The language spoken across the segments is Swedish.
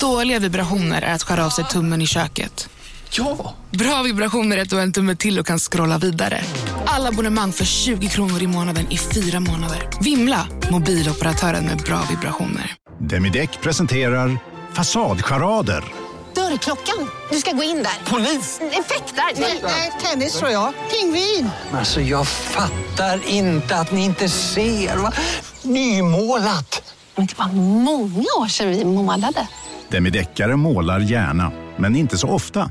Dåliga vibrationer är att skära av sig tummen i köket. Ja! Bra vibrationer är att du har en tumme till och kan scrolla vidare. Alla abonnemang för 20 kronor i månaden i fyra månader. Vimla! Mobiloperatören med bra vibrationer. Demideck presenterar Fasadcharader. Dörrklockan. Du ska gå in där. Polis? Effektar? Nej, tennis tror jag. Pingvin. Alltså jag fattar inte att ni inte ser. Va? Nymålat! Men det var många år sedan vi målade. Demideckare målar gärna, men inte så ofta.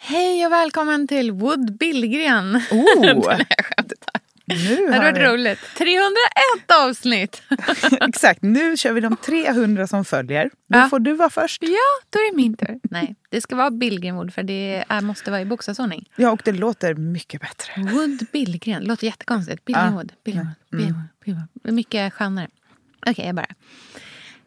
Hej och välkommen till Wood Billgren. Oh. Skämtar. Nu Det har hade vi, varit roligt. 301 avsnitt. exakt, nu kör vi de 300 som följer. Då Ja. får du vara först. Ja, då är det min tur. Nej, det ska vara Billgren Wood för det är, måste vara i bokstavsordning. Ja, och det låter mycket bättre. Wood Billgren. Låter jättekonstigt. Billgren Ja. Wood. Billgren Wood. Billgren Wood. Billgren Wood. Det är Mycket skönare. Okej, jag börjar.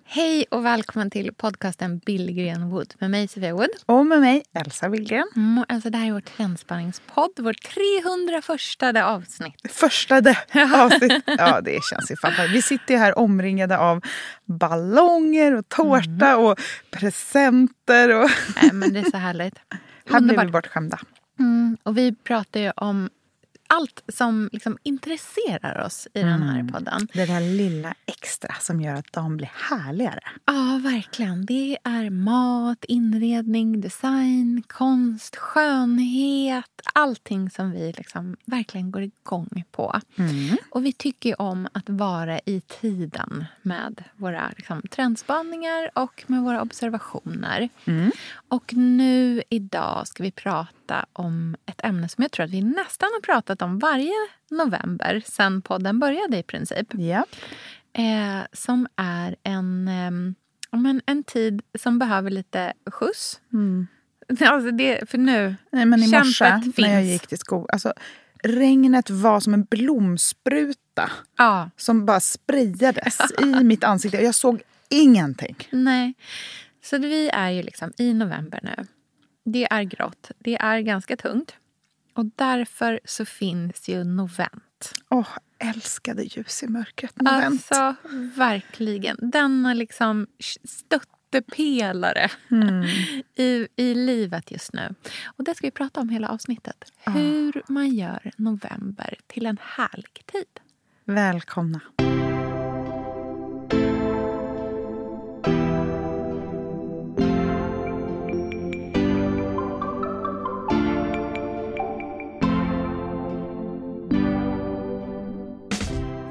Hej och välkommen till podcasten Billgren Wood med mig Sofia Wood. Och med mig, Elsa Willgren. Mm, alltså det här är vår trendspanningspodd, vårt 301 avsnitt. Första det avsnitt. Ja, det känns ju fantastiskt. Vi sitter ju här omringade av ballonger och tårta Mm. och presenter. Och Nej, men det är så härligt. här blir vi bortskämda. Mm, och vi pratar ju om allt som liksom intresserar oss i den här podden. Det där lilla extra som gör att dagen blir härligare. Ja, verkligen. Det är mat, inredning, design, konst, skönhet. Allting som vi liksom verkligen går igång på. Och vi tycker om att vara i tiden med våra liksom, trendspaningar och med våra observationer. Och nu idag ska vi prata om ett ämne som jag tror att vi nästan har pratat om varje november sen podden började i princip. Ja. Eh, som är en, ja, men en tid som behöver lite skjuts. Alltså det, för nu, Nej, men i morse när jag gick till skolan. Alltså, regnet var som en blomspruta Ja, som bara sprayades i mitt ansikte. Jag såg ingenting. nej. Så vi är ju liksom i november nu. Det är grått. Det är ganska tungt. Och därför så finns ju Novent. Åh, älskade ljus i mörkret. Novent. Alltså, verkligen. Denna liksom stöttepelare i, i livet just nu. Och det ska vi prata om hela avsnittet. Hur man gör november till en härlig tid. Välkomna.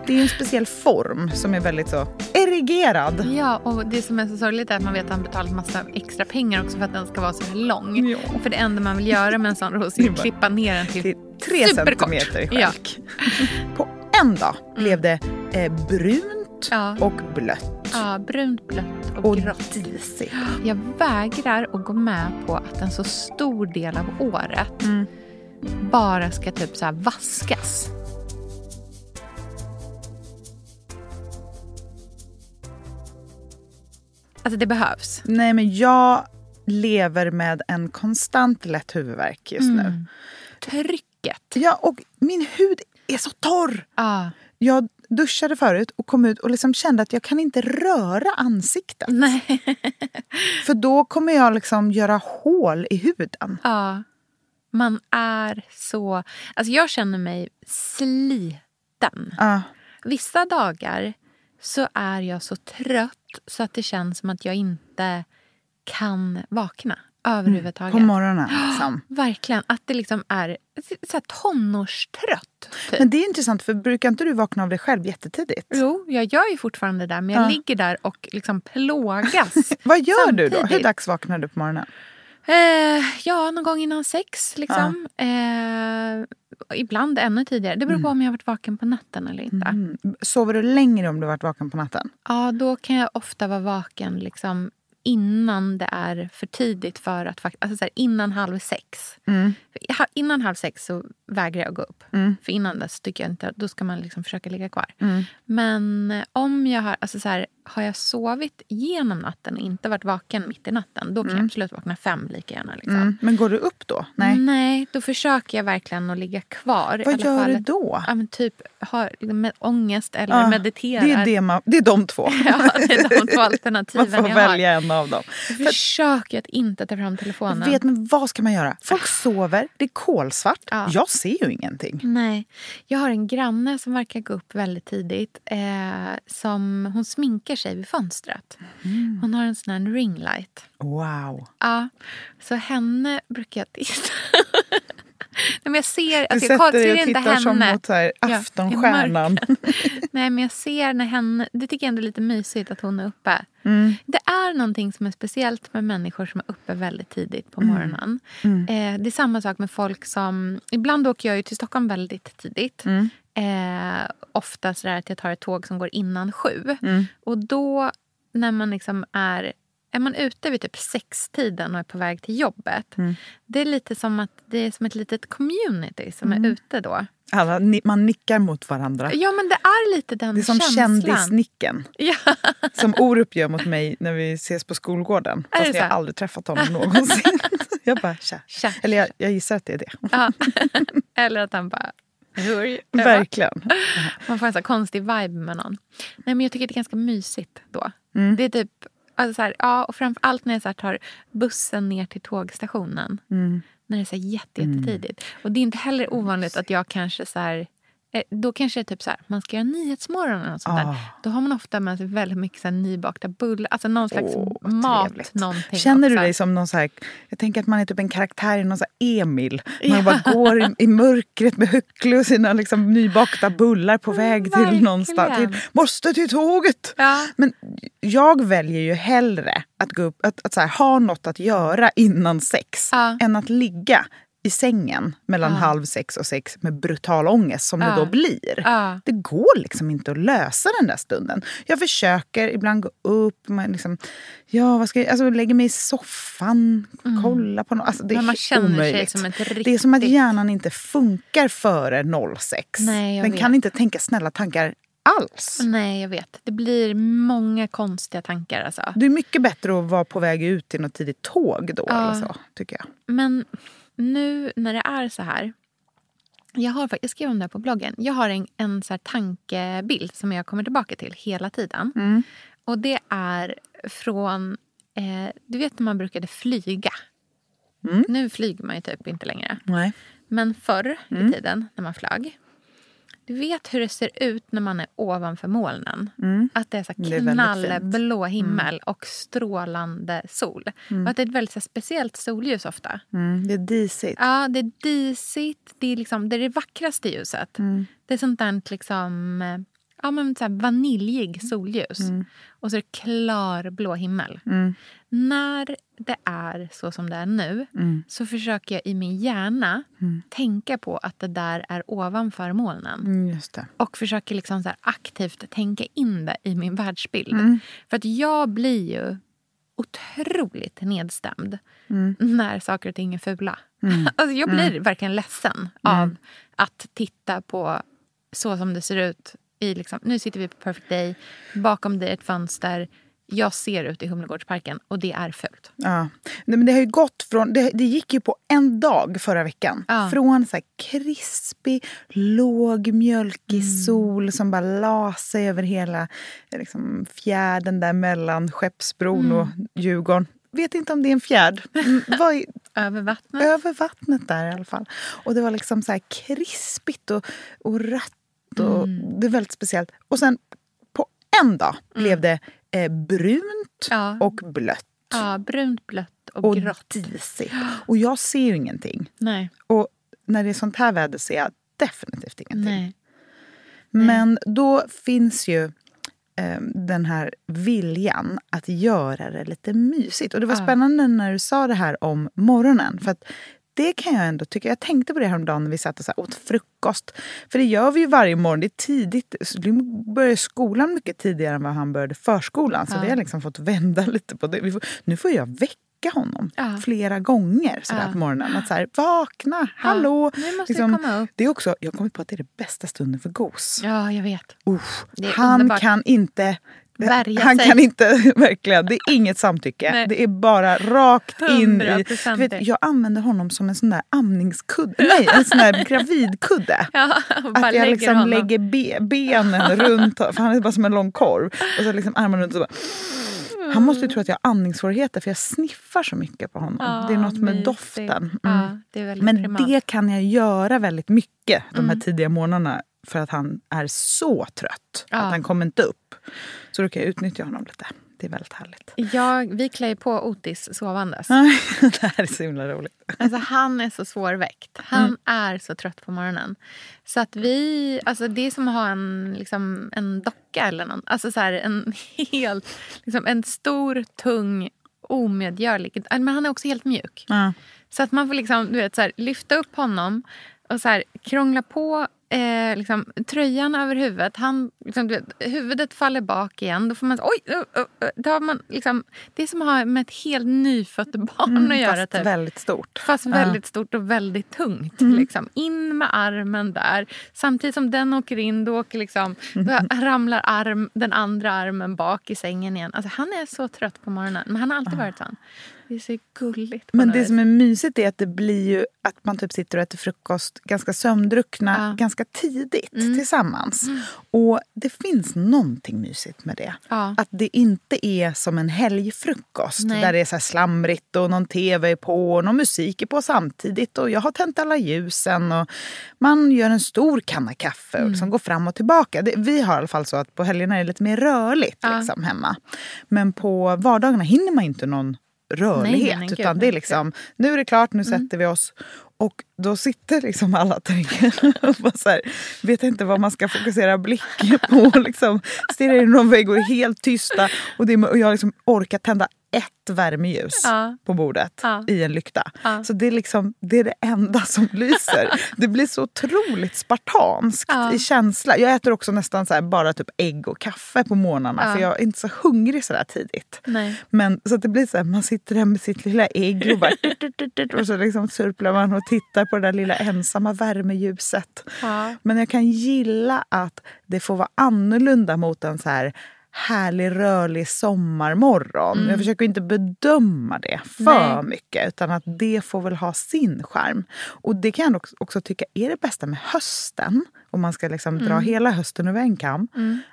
Det är ju en speciell form som är väldigt så erigerad. Ja, och det som är så sorgligt är att man vet att han betalat massa extra pengar också för att den ska vara så här lång. Ja. För det enda man vill göra med en sån ros är att klippa ner den till till tre superkort. centimeter Ja. skälk. På en dag blev det eh, brunt Ja. och blött. Ja, brunt, blött och, Och grått. disigt. Jag vägrar att gå med på att en så stor del av året Mm. bara ska typ så här vaskas. Alltså det behövs. Nej, men jag lever med en konstant lätt huvudvärk just Mm. nu. Trycket. Ja, och min hud är så torr. Ja. Jag duschade förut och kom ut och liksom kände att jag kan inte röra ansiktet. Nej. För då kommer jag liksom göra hål i huden. Ja. Man är så... Alltså jag känner mig sliten. Ja. Vissa dagar så är jag så trött så att det känns som att jag inte kan vakna överhuvudtaget. på morgonen. Liksom. Verkligen. Att det liksom är så här tonårstrött. Typ. Men det är intressant, för brukar inte du vakna av dig själv jättetidigt? Jo, jag gör ju fortfarande det. Men jag Ja. ligger där och liksom plågas. Vad gör du då? Hur Samtidigt. dags vaknar du på morgonen? Eh, ja, någon gång innan sex. Liksom. Eh, ibland ännu tidigare. Det beror på om jag har varit vaken på natten eller inte. Mm. Sover du längre om du har varit vaken på natten? Ja, då kan jag ofta vara vaken liksom innan det är för tidigt för att alltså så här, innan halv sex. Mm. Innan halv sex så vägrar jag gå upp. Mm. För innan dess tycker jag inte, då ska man liksom försöka ligga kvar. Mm. Men om jag har, alltså så här, har jag sovit genom natten och inte varit vaken mitt i natten, då kan jag absolut vakna fem lika gärna. Liksom. Mm. Men går du upp då? Nej. Nej, då försöker jag verkligen att ligga kvar. Vad gör fall du då? Ja, typ har med ångest eller Ja, mediterar. det, är det, man, det är de två. Ja, det är de två Man alternativen får jag välja en av dem. Jag försöker att inte ta fram telefonen. Vet, men vad ska man göra? Folk sover, det är kolsvart. Ja. Jag ser ju ingenting. Nej. Jag har en granne som verkar gå upp väldigt tidigt. Eh, som Hon sminkar sig vid fönstret. Mm. Hon har en sån här ringlight. Wow. Ja, så henne brukar jag titta. Nej, men jag ser, Du alltså, jag sätter dig och tittar som henne. mot så här, Ja, aftonstjärnan. Nej, men jag ser när henne... Det tycker jag ändå är lite mysigt att hon är uppe. Mm. Det är någonting som är speciellt med människor som är uppe väldigt tidigt på Mm. morgonen. Eh, det är samma sak med folk som... Ibland åker jag ju till Stockholm väldigt tidigt. Eh, ofta så att jag tar ett tåg som går innan sju. Mm. Och då när man liksom är... Är man ute vid typ sextiden och är på väg till jobbet. Mm. Det är lite som att det är som ett litet community som Mm. är ute då. Alla, man nickar mot varandra. Ja men det är lite den Det är som känslan. kändisnicken. Ja. Som Orup gör mot mig när vi ses på skolgården. Är Fast jag har aldrig träffat honom någonsin. jag bara tja. Tja. Eller jag, jag gissar att det är det. Ja. Eller att han bara... Hur? Verkligen. Man får en sån här konstig vibe med någon. Nej, men jag tycker det är ganska mysigt då. Mm. Det är typ... Alltså så här, ja, och framför allt när jag så tar bussen ner till tågstationen. Mm. När det är så här jätte, jättetidigt. Och det är inte heller ovanligt att jag kanske så här... eh, Då kanske det är typ så här, man ska göra Nyhetsmorgon och sånt Ah. Då har man ofta med sig väldigt mycket så nybakta bullar. Alltså någon slags vad mat. trevligt. Någonting Känner du dig som någon så här, jag tänker att man är typ en karaktär i någon så Emil. Man bara går i, i mörkret med huckle och sina liksom nybakta bullar på väg till verkligen. någonstans. Till, måste till tåget! Ja. Men jag väljer ju hellre att, gå upp, att, att här, ha något att göra innan sex Ja. än att ligga i sängen mellan Ja. halv sex och sex med brutal ångest som Ja. det då blir. Ja. Det går liksom inte att lösa den där stunden. Jag försöker ibland gå upp, man liksom, ja, vad ska jag, alltså, lägger mig i soffan, kolla på något. Alltså, det är Mm. Men man sig omöjligt. som ett Det är som att riktigt- hjärnan inte funkar före 06. Nej, jag Den vet. kan inte tänka snälla tankar alls. Nej, jag vet. Det blir många konstiga tankar. Alltså. Det är mycket bättre att vara på väg ut till något tidigt tåg då. Ja. Eller så, tycker jag. Men nu när det är så här. Jag, har, jag skrev om det här på bloggen. Jag har en, en så tankebild som jag kommer tillbaka till hela tiden. Mm. Och det är från... Eh, du vet när man brukade flyga. Mm. Nu flyger man ju typ inte längre. Nej. Men förr Mm. i tiden när man flög. Du vet hur det ser ut när man är ovanför molnen. Att det är så Mm. Mm. knallblå himmel och strålande sol. Och att det är ett väldigt så speciellt soljus ofta. Mm, det är disigt. Ja, det är disigt. Det är, liksom, det är det vackraste ljuset. Mm. Det är sånt där liksom, eh, ja, men så här vaniljig solljus. Och så är det klar blå himmel. Mm. När det är så som det är nu Mm. så försöker jag i min hjärna tänka på att det där är ovanför molnen. Mm. Och försöker liksom så aktivt tänka in det i min världsbild. Mm. För att jag blir ju otroligt nedstämd Mm. när saker och ting är fula. Alltså jag blir verkligen ledsen av att titta på så som det ser ut. I liksom, nu sitter vi på Perfect Day, bakom dig ett fönster. Jag ser ut i Humlegårdsparken och det är fult. Ja. Nej, men det har ju gått från, det, det gick ju på en dag förra veckan. Ja. Från så här krispig, låg, mjölkig Mm. sol som bara la sig över hela liksom, fjärden där mellan Skeppsbron och Mm. Djurgården. Vet inte om det är en fjärd. Mm, är- Över vattnet. över vattnet där i alla fall. Och det var liksom så här krispigt och, och rött. Och Mm. Det är väldigt speciellt. Och sen på en dag blev det eh, brunt Ja. och blött. Ja, brunt, blött och, Och grått. disigt. Och jag ser ju ingenting. Nej, Och när det är sånt här väder ser jag definitivt ingenting. nej. Men då finns ju eh, den här viljan att göra det lite mysigt. Och det var Ja. spännande när du sa det här om morgonen. För att det kan jag ändå tycka. Jag tänkte på det häromdagen när vi satt och så åt frukost. För det gör vi ju varje morgon. Det är tidigt. Lim börjar skolan mycket tidigare än vad han började förskolan. Så Ja. vi har liksom fått vända lite på det. Får, nu får jag väcka honom Ja. flera gånger sådär Ja. på morgonen. Att så här, vakna, hallå! nu måste Liksom, komma upp. det är också, jag har kommit på att det är det bästa stunden för gos. Ja, jag vet. Usch, han underbart. kan inte värja Han sig. kan inte, verkligen. Det är inget samtycke. Nej. Det är bara rakt in i... 100% Du vet, jag använder honom som en sån där amningskudde. Nej, en sån där gravidkudde. Ja, Att jag lägger liksom honom. lägger be, benen runt för han är bara som en lång korv. Och så liksom armarna runt och så bara... Han måste ju tro att jag har andningssvårigheter för jag sniffar så mycket på honom. Ja, det är något med mysigt. doften. Mm. Ja, det Men primat. det kan jag göra väldigt mycket de här Mm. tidiga månaderna för att han är så trött. Ja. Att han kommer inte upp. Så då kan jag utnyttja honom lite. Det är väldigt härligt. Jag, vi klär på Otis sovandes. det här är så himla roligt. Alltså, han är så svårväckt. Han Mm. är så trött på morgonen. Så att vi, alltså, det är som att ha en, liksom, en docka eller någon. Alltså så här, en helt, liksom, en stor, tung, omedgörlig... Men han är också helt mjuk. Ja. Så att man får liksom, du vet, så här, lyfta upp honom och så här, krångla på eh, liksom, tröjan över huvudet. Han, liksom, vet, huvudet faller bak igen. Då får man... Oj! Uh, uh, då har man, liksom, det är som att ha med ett helt nyfött barn att göra. Mm, Fast Typ. väldigt stort. Fast väldigt stort och väldigt tungt. Liksom. In med armen där. Samtidigt som den åker in, då, åker liksom, då ramlar arm, den andra armen bak i sängen igen. Alltså, han är så trött på morgonen. Men han har alltid varit sån. Det är så gulligt. Men det som är mysigt är att det blir ju att man typ sitter och äter frukost ganska sömndruckna Ja. ganska tidigt Mm. tillsammans. Och det finns någonting mysigt med det. Ja. Att det inte är som en helgfrukost Nej. där det är så slamrigt och någon tv är på och någon musik är på samtidigt och jag har tänt alla ljusen och man gör en stor kanna kaffe och liksom går fram och tillbaka. Det, vi har i alla fall så att på helgerna är det lite mer rörligt Ja. liksom, hemma. Men på vardagarna hinner man inte någon rörlighet. nej, utan det är liksom, nu är det klart, nu sätter vi oss. Och då sitter liksom alla tre och bara så här, vet inte vad man ska fokusera blicken på. Liksom, stirrar in i någon vägg och är helt tysta. Och, det, och jag liksom orkar tända ett värmeljus Ja. på bordet Ja. i en lykta. Ja. Så det är, liksom, det är det enda som lyser. Det blir så otroligt spartanskt i känsla. Jag äter också nästan så bara typ ägg och kaffe på morgnarna för jag är inte så hungrig så där tidigt. Nej. Men så det blir så här, man sitter där med sitt lilla ägg och bara... och så liksom surplar man och tittar på det där lilla ensamma värmeljuset. Men jag kan gilla att det får vara annorlunda mot en så här härlig rörlig sommarmorgon. Jag försöker inte bedöma det för Nej. mycket utan att det får väl ha sin charm. Och det kan jag också, också tycka är det bästa med hösten, om man ska liksom dra hela hösten över en kam,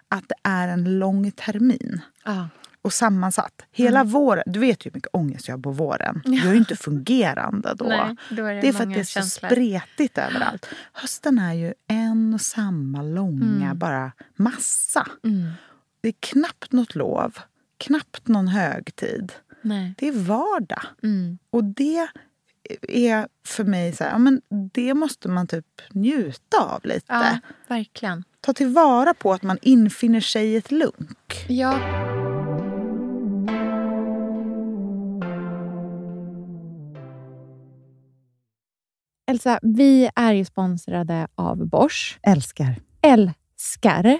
att det är en lång termin Ja. och sammansatt. Hela Mm. våren. Du vet ju hur mycket ångest jag har på våren. Jag är ju inte fungerande då. Nej, då är det det är för att det är så känslor. spretigt överallt. Hösten är ju en och samma långa bara massa. Det är knappt något lov, knappt någon högtid. Nej. Det är vardag. Mm. Och det är för mig så här, ja, men det måste man typ njuta av lite. Ja, verkligen. Ta tillvara på att man infinner sig i ett lunk. Ja. Elsa, vi är ju sponsrade av Bosch. Älskar. Älskar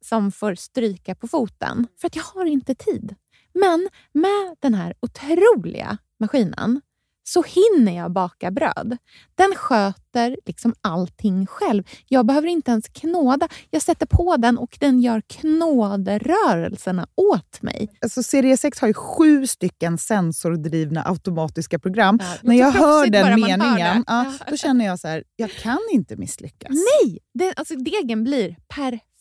som får stryka på foten. För att jag har inte tid. Men med den här otroliga maskinen så hinner jag baka bröd. Den sköter liksom allting själv. Jag behöver inte ens knåda. Jag sätter på den och den gör knåderörelserna åt mig. Alltså, serie 6 har ju sju stycken sensordrivna automatiska program. Ja, När jag hör den meningen, ja, då känner jag så här, jag kan inte misslyckas. Nej! Det, alltså, degen blir perfekt.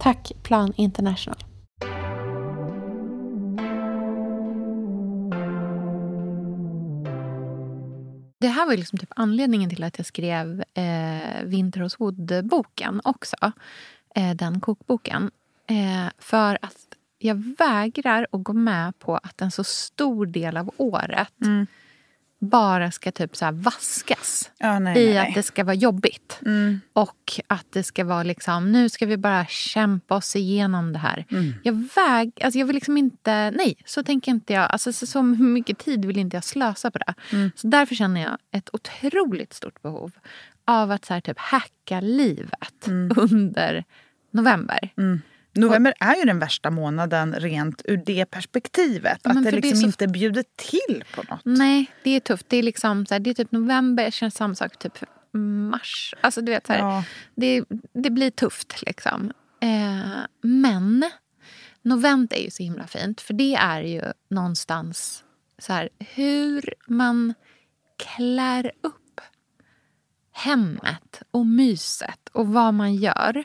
Tack Plan International. Det här var liksom typ anledningen till att jag skrev eh, Vinter hos Wood-boken också. Eh, den kokboken. Eh, för att jag vägrar att gå med på att en så stor del av året bara ska typ så vaskas. Ja, nej, I nej, att nej. det ska vara jobbigt. Och att det ska vara liksom, nu ska vi bara kämpa oss igenom det här. Jag väg, alltså jag vill liksom inte, nej så tänker inte jag. Alltså så, så mycket tid vill inte jag slösa på det. Så därför känner jag ett otroligt stort behov av att så här, typ hacka livet under november. November är ju den värsta månaden rent ur det perspektivet. men att det för det liksom så- inte bjuder till på något. Nej, det är tufft. Det är, liksom, så här, det är typ november, jag känner samma sak typ mars. Alltså du vet, så här, Ja. det, det blir tufft liksom. Eh, men novent är ju så himla fint. För det är ju någonstans så här, hur man klär upp hemmet och myset och vad man gör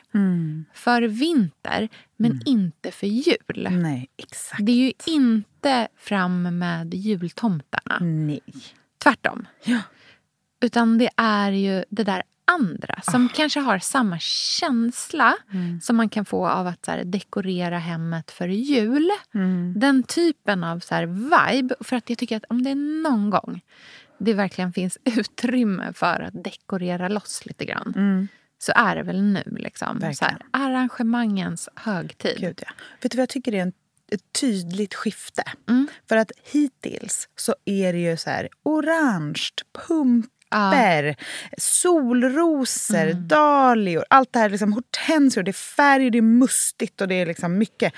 för vinter men inte för jul. Nej, exakt. Det är ju inte fram med jultomtarna. Nej. Tvärtom. Ja. Utan det är ju det där andra som kanske har samma känsla som man kan få av att så här, dekorera hemmet för jul. Den typen av så här, vibe. För att jag tycker att om det är någon gång det verkligen finns utrymme för att dekorera loss lite grann så är det väl nu. Liksom. Så här, arrangemangens högtid. Gud, ja. Vet du vad jag tycker är en, ett tydligt skifte? Mm. För att hittills så är det ju så här orange, pumper, solrosor, Mm. dahlior. Allt det här, liksom, hortensior, det är färg, det är mustigt och det är liksom mycket.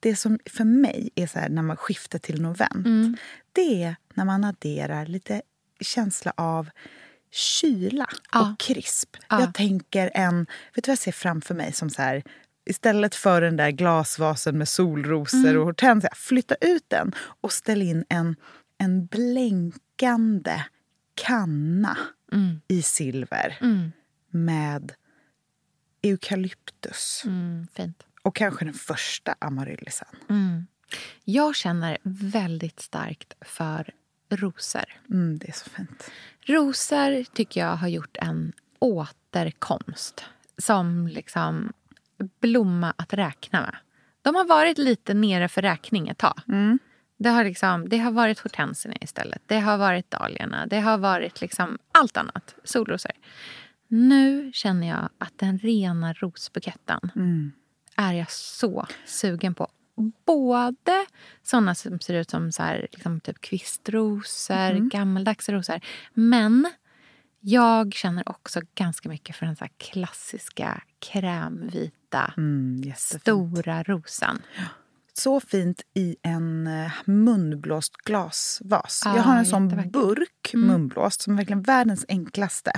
Det som för mig är så här när man skiftar till novent, Mm. det är när man adderar lite känsla av kyla Ja. och krisp. Ja. Jag tänker en, vet du vad jag ser framför mig som så här Istället för den där glasvasen med solrosor Mm. och hortensia, flytta ut den och ställ in en, en blänkande kanna i silver med eukalyptus. Mm, fint. Och kanske den första amaryllisen. Jag känner väldigt starkt för rosor. Mm, det är så fint. Rosor tycker jag har gjort en återkomst som liksom blomma att räkna med. De har varit lite nere för räkning ett tag. Det, har liksom, det har varit hortensierna istället. Det har varit dahliorna. Det har varit liksom allt annat. Solrosor. Nu känner jag att den rena rosbuketten är jag så sugen på. Både såna som ser ut som så här, liksom typ kvistrosor, gammaldags rosor. Men jag känner också ganska mycket för den så klassiska krämvita Mm, stora rosen. Så fint i en eh, munblåst glasvas. Ja, jag har en sån jättevackert. Mm. burk munblåst som är verkligen världens enklaste.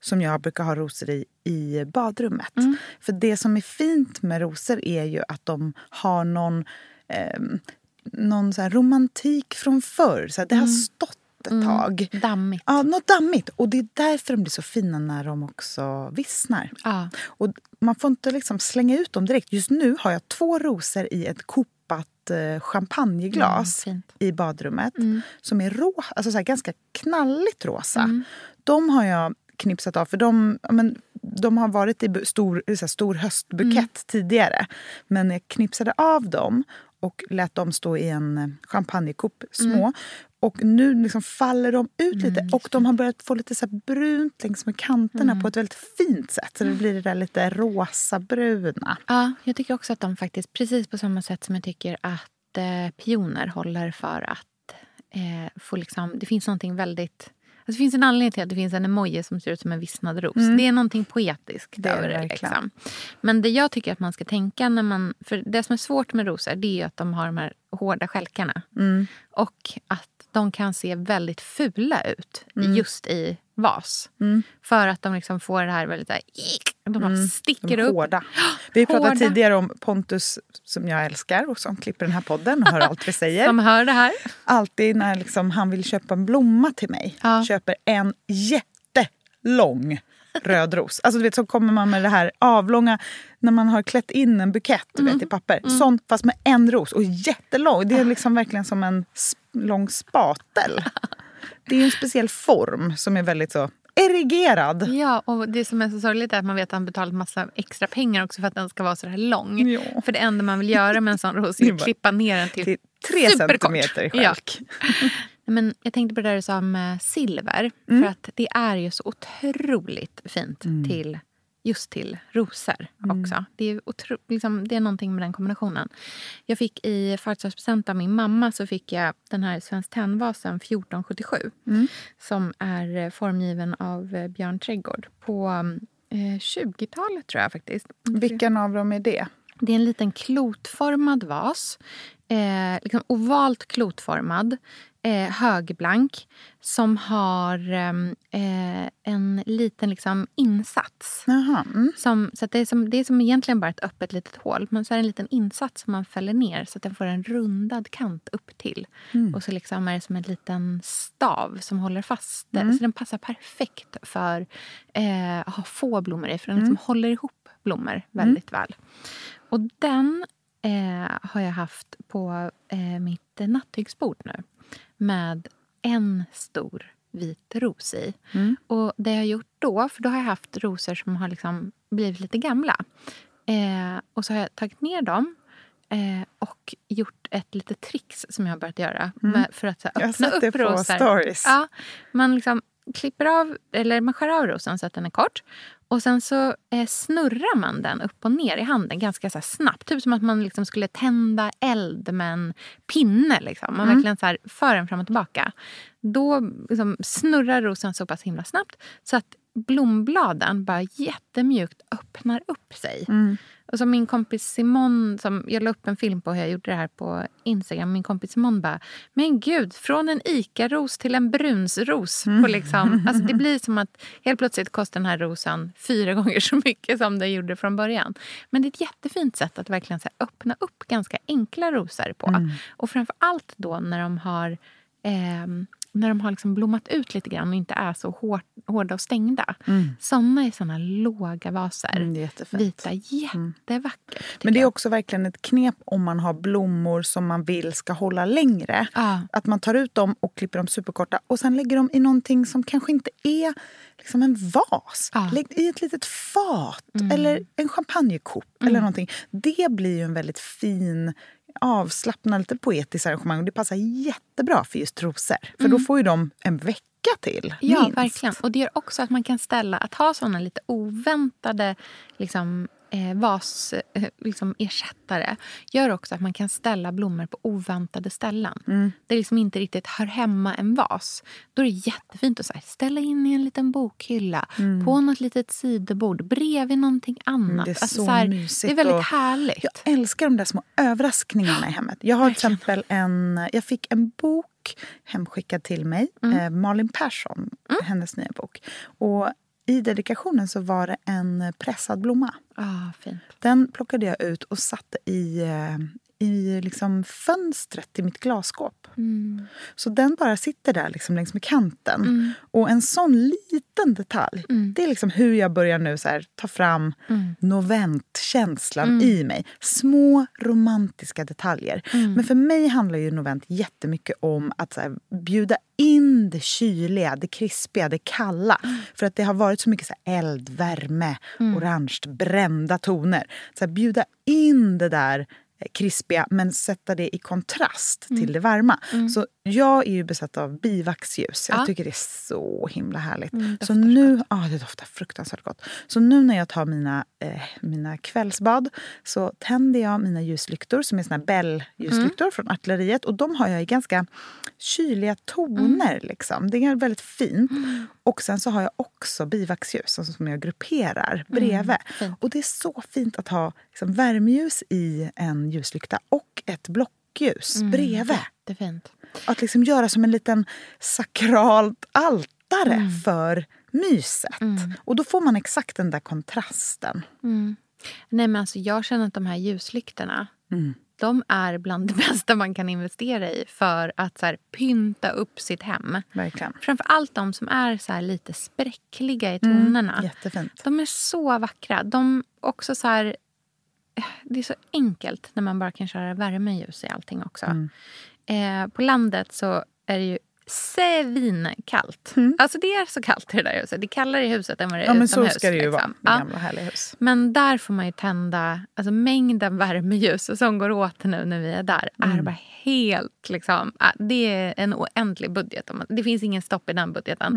Som jag brukar ha rosor i i badrummet. Mm. För det som är fint med rosor är ju att de har någon, ehm, någon så romantik från förr. Så det Mm. har stått ett tag. Dammigt. Ja, något dammigt. Och det är därför de blir så fina när de också vissnar. Ja. Och man får inte liksom slänga ut dem direkt. Just nu har jag två rosor i ett kopat eh, champagneglas Mm, i badrummet. Som är rå, alltså så ganska knalligt rosa. De har jag knipsat av, för de, ja, men, de har varit i stor, här stor höstbukett tidigare. Men jag knipsade av dem och lät dem stå i en eh, champagnekopp små. Och nu liksom faller de ut lite och de har börjat få lite så brunt längs med kanterna på ett väldigt fint sätt. Så det blir det där lite rosa-bruna. Ja, jag tycker också att de faktiskt, precis på samma sätt som jag tycker att eh, pioner håller för att eh, få liksom, det finns någonting väldigt det finns en anledning till att det finns en emoji som ser ut som en vissnad ros. Det är någonting poetiskt Det över det. Liksom. Men det jag tycker att man ska tänka när man... För det som är svårt med rosor det är att de har de här hårda stjälkarna. Och att de kan se väldigt fula ut just i vas. För att de liksom får det här väldigt... här, De bara sticker De upp. hårda. Vi pratade Hårda. tidigare om Pontus som jag älskar och som klipper den här podden och hör allt vi säger. Som hör det här. Alltid när liksom han vill köpa en blomma till mig. Ja. Köper en jättelång röd ros. Alltså du vet så kommer man med det här avlånga, när man har klätt in en bukett du vet, i papper. Sånt fast med en ros och jättelång. Det är liksom verkligen som en lång spatel. Det är en speciell form som är väldigt så erigerad. Ja, och det som är så sorgligt är att man vet att han betalat massa extra pengar också för att den ska vara så här lång. Ja. För det enda man vill göra med en sån ros är att klippa ner den till, Till tre superkort. centimeter i Ja. men jag tänkte på det där du sa med silver. För att det är ju så otroligt fint till just till rosor också. Det, är otro, liksom, det är någonting med den kombinationen. Jag fick i födelsedagspresent av min mamma så fick jag den här Svenskt Tenn-vasen 1477 som är eh, formgiven av eh, Björn Trädgård på eh, 20-talet, tror jag faktiskt. Vilken av dem är det? Det är en liten klotformad vas. Eh, liksom ovalt klotformad. Eh, högblank. Som har ehm, eh, en liten liksom, insats. Mm. Som, så det, är som, det är som egentligen bara ett öppet litet hål. Men så är det en liten insats som man fäller ner så att den får en rundad kant upp till. Och så liksom är det som en liten stav som håller fast det. Så den passar perfekt för eh, att ha få blommor i. För den liksom håller ihop blommor väldigt väl. Och den eh, har jag haft på eh, mitt nattduksbord nu. Med en stor vit ros i. Och det jag har gjort då, för då har jag haft rosor som har liksom blivit lite gamla. Eh, och så har jag tagit ner dem eh, och gjort ett litet trix som jag har börjat göra. Med, för att så här, Jag har öppna sett det upp på rosor. stories. Ja, man liksom klipper av, eller man skär av rosen så att den är kort. Och sen så eh, snurrar man den upp och ner i handen ganska så snabbt. Typ som att man liksom skulle tända eld med en pinne. Liksom. Man verkligen så här för den fram och tillbaka. Då liksom snurrar rosen så pass himla snabbt så att blombladen bara jättemjukt öppnar upp sig. Och som min kompis Simon, som jag la upp en film på hur jag gjorde det här på Instagram. Min kompis Simon bara, men gud, från en ICA-ros till en brunsros. På liksom, alltså det blir som att helt plötsligt kostar den här rosen fyra gånger så mycket som den gjorde från början. Men det är ett jättefint sätt att verkligen så här öppna upp ganska enkla rosor på. Och framför allt då när de har ehm, när de har liksom blommat ut lite grann och inte är så hårt, hårda och stängda. Såna är såna låga vaser. Mm, det är jättefint. Vita, jättevackert. tycker Men det är också verkligen ett knep om man har blommor som man vill ska hålla längre. Ja. Att man tar ut dem och klipper dem superkorta och sen lägger dem i någonting som kanske inte är liksom en vas. Ja. Lägg i ett litet fat eller en champagnekopp eller någonting. Det blir ju en väldigt fin avslappnad, lite poetisk arrangemang och det passar jättebra för just rosor. För då får ju de en vecka till, Ja, minst. verkligen. Och det gör också att man kan ställa, att ha såna lite oväntade liksom, eh, vas, eh, liksom ersättare gör också att man kan ställa blommor på oväntade ställen. Mm. Det liksom inte riktigt hör hemma en vas. Då är det jättefint att så här, ställa in i en liten bokhylla, på något litet sidobord, bredvid någonting annat. Mm. det är så här, mysigt Det är väldigt och- härligt. Jag älskar de där små överraskningarna i hemmet. Jag har till exempel en, jag fick en bok hemskickad till mig. Mm. Eh, Malin Persson, hennes nya bok. Och i dedikationen så var det en pressad blomma. Ah, fint. Den plockade jag ut och satte i, eh, i liksom fönstret till mitt glasskåp. Mm. Så den bara sitter där liksom längs med kanten. Och en sån liten detalj, det är liksom hur jag börjar nu så här, ta fram noventkänslan i mig. Små romantiska detaljer. Men för mig handlar ju novent jättemycket om att här, bjuda in det kyliga, det krispiga, det kalla. För att det har varit så mycket så här eld, värme, orange, brända toner. Så här, bjuda in det där krispiga men sätta det i kontrast till det varma. Så jag är ju besatt av bivaxljus. Jag Ja. tycker det är så himla härligt. så doftar nu, ja det doftar fruktansvärt gott. Så nu när jag tar mina, eh, mina kvällsbad så tänder jag mina ljuslyktor som är såna Bell-ljuslyktor från artilleriet. Och de har jag i ganska kyliga toner. Liksom. Det är väldigt fint. Och sen så har jag också bivaxljus alltså, som jag grupperar bredvid. Och det är så fint att ha liksom, värmeljus i en ljuslykta och ett blockljus bredvid. Jättefint. Att liksom göra som en liten sakralt altare för myset. Och då får man exakt den där kontrasten. Nej, men alltså, jag känner att de här ljuslyktorna de är bland det bästa man kan investera i för att så här, pynta upp sitt hem. Verkligen. Framför allt de som är så här, lite spräckliga i tonerna. Jättefint. De är så vackra. De också så här, det är så enkelt när man bara kan köra värmeljus i allting också. Mm. Eh, på landet så är det ju svinkallt. Alltså det är så kallt i det där huset. Det är kallare i huset än vad det är Ja, men utomhus. så ska det ju liksom. vara med Ja. gamla härliga hus. Men där får man ju tända, alltså mängden värmeljus som går åt nu när vi är där Mm. är bara helt liksom, det är en oändlig budget. Det finns ingen stopp i den budgeten.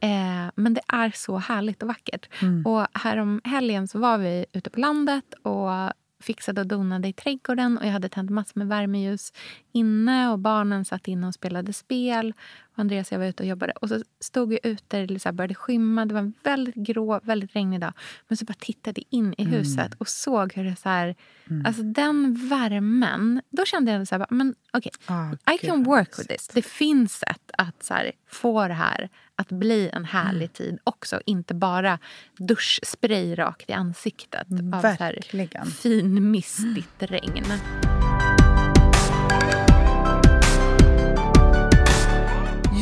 Mm. Eh, men det är så härligt och vackert. Och härom helgen så var vi ute på landet och fixade och donade i trädgården och jag hade tänt massor med värmeljus inne och barnen satt inne och spelade spel. Och Andreas och jag var ute och jobbade. Och så stod vi ute, det här började skymma. Det var en väldigt grå, väldigt regnig dag. Men så bara tittade in i huset och såg hur det så här... Alltså den värmen. Då kände jag så här, men okej, Ah, I gud, can work with this. Det finns sätt att så här, få det här att bli en härlig Mm. tid också. Inte bara duschspray rakt i ansiktet av så här Verkligen. fin mistigt regn.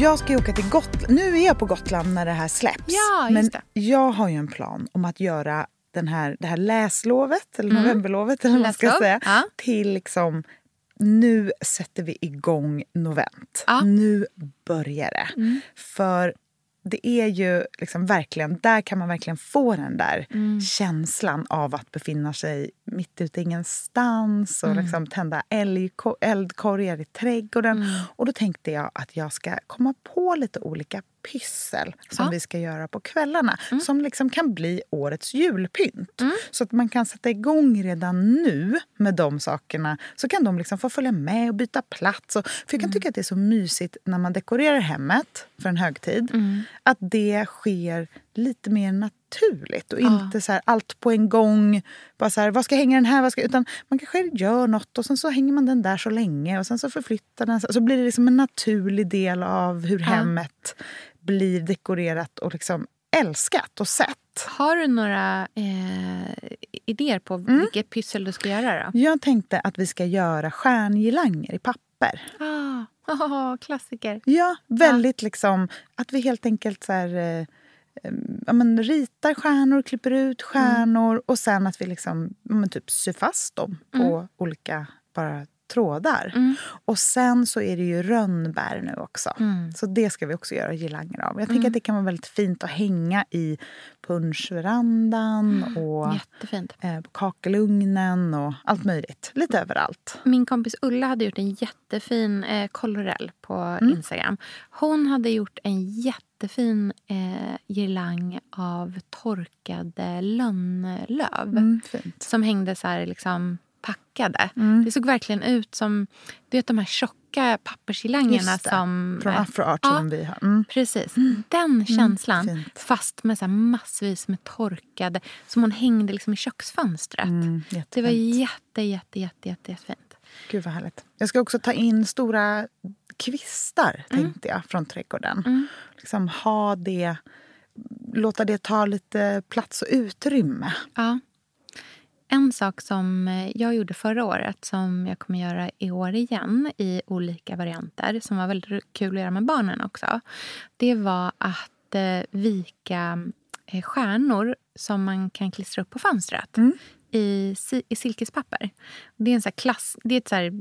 Jag ska ju åka till Gotland. Nu är jag på Gotland när det här släpps. Ja, Men jag har ju en plan om att göra den här, det här läslovet, eller novemberlovet eller vad man ska säga, ja. till liksom nu sätter vi igång novent. Ja. Nu börjar det. För det är ju liksom verkligen, där kan man verkligen få den där känslan av att befinna sig mitt ute i ingenstans och liksom tända eldkorgar i trädgården. Och då tänkte jag att jag ska komma på lite olika pyssel som Ja. vi ska göra på kvällarna som liksom kan bli årets julpynt. Så att man kan sätta igång redan nu med de sakerna. Så kan de liksom få följa med och byta plats. Och, för jag kan tycka att det är så mysigt när man dekorerar hemmet för en högtid. Att det sker lite mer naturligt och inte så här allt på en gång. Bara så här, vad ska hänga den här? Vad ska, utan man kanske gör något och sen så hänger man den där så länge och sen så förflyttar den. Så blir det liksom en naturlig del av hur hemmet blir dekorerat och liksom älskat och sett. Har du några eh, idéer på Mm. vilket pyssel du ska göra? Då? Jag tänkte att vi ska göra stjärngirlanger i papper. Ah, oh, klassiker. Ja, väldigt liksom att vi helt enkelt så här, eh, ja, men ritar stjärnor, klipper ut stjärnor och sen att vi liksom ja, men typ syr fast dem på olika bara trådar. Och sen så är det ju rönnbär nu också. Så det ska vi också göra girlanger av. Jag tänker att det kan vara väldigt fint att hänga i punschverandan och Jättefint. eh, kakelugnen och allt möjligt. Lite överallt. Min kompis Ulla hade gjort en jättefin eh, kolorell på Mm. Instagram. Hon hade gjort en jättefin eh, girlang av torkade lönnlöv. Mm. Som hängde så här liksom packade. Mm. Det såg verkligen ut som du vet, de här tjocka pappersgirlangerna som... Från Afroart ja. som vi har. Mm. Precis. Den känslan. fint. fast med så massvis med torkade som hon hängde liksom i köksfönstret. Mm, det var jätte, jätte, jätte, jätte, jättefint. Gud vad härligt. Jag ska också ta in stora kvistar, tänkte jag, från trädgården. Liksom ha det, låta det ta lite plats och utrymme. Ja. En sak som eh, jag gjorde förra året som jag kommer göra i år igen i olika varianter som var väldigt kul att göra med barnen också. Det var att eh, vika eh, stjärnor som man kan klistra upp på fönstret i, si- i silkespapper. Det är en så här klass... Det är ett så här,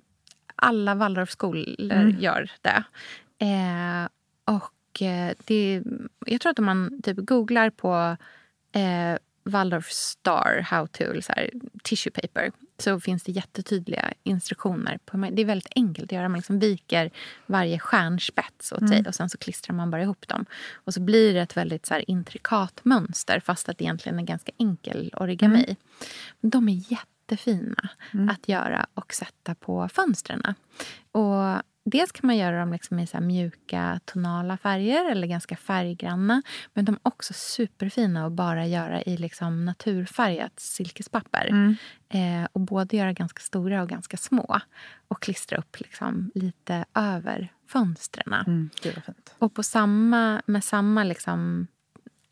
alla Waldorfskolor gör det. Eh, och det, jag tror att om man typ googlar på eh, Waldorf Star How to så här, tissue paper så finns det jättetydliga instruktioner. På, det är väldigt enkelt att göra. Man liksom viker varje stjärnspets åt sig och sen så klistrar man bara ihop dem. Och så blir det ett väldigt så här, intrikat mönster fast att det egentligen är ganska enkel origami. Men de är jättefina att göra och sätta på fönstren. Och Dels kan man göra dem liksom i så mjuka tonala färger eller ganska färggranna. Men de är också superfina att bara göra i liksom naturfärgat silkespapper. Eh, och både göra ganska stora och ganska små. Och klistra upp liksom lite över fönstren. Mm. Och på samma, med samma liksom,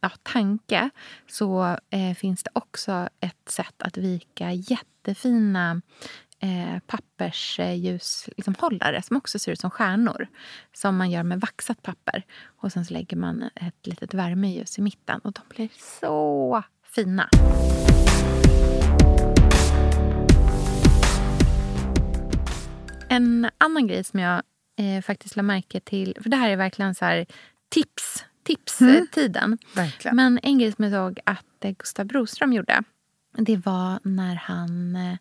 ja, tanke så eh, finns det också ett sätt att vika jättefina eh, pappersljushållare liksom, hållare som också ser ut som stjärnor. Som man gör med vaxat papper. Och sen så lägger man ett litet värmeljus i mitten. Och de blir så fina. En annan grej som jag eh, faktiskt la märke till... För det här är verkligen så här tips, tipstiden. Verkligen. Men en grej som jag såg att eh, Gustav Broström gjorde det var när han eh,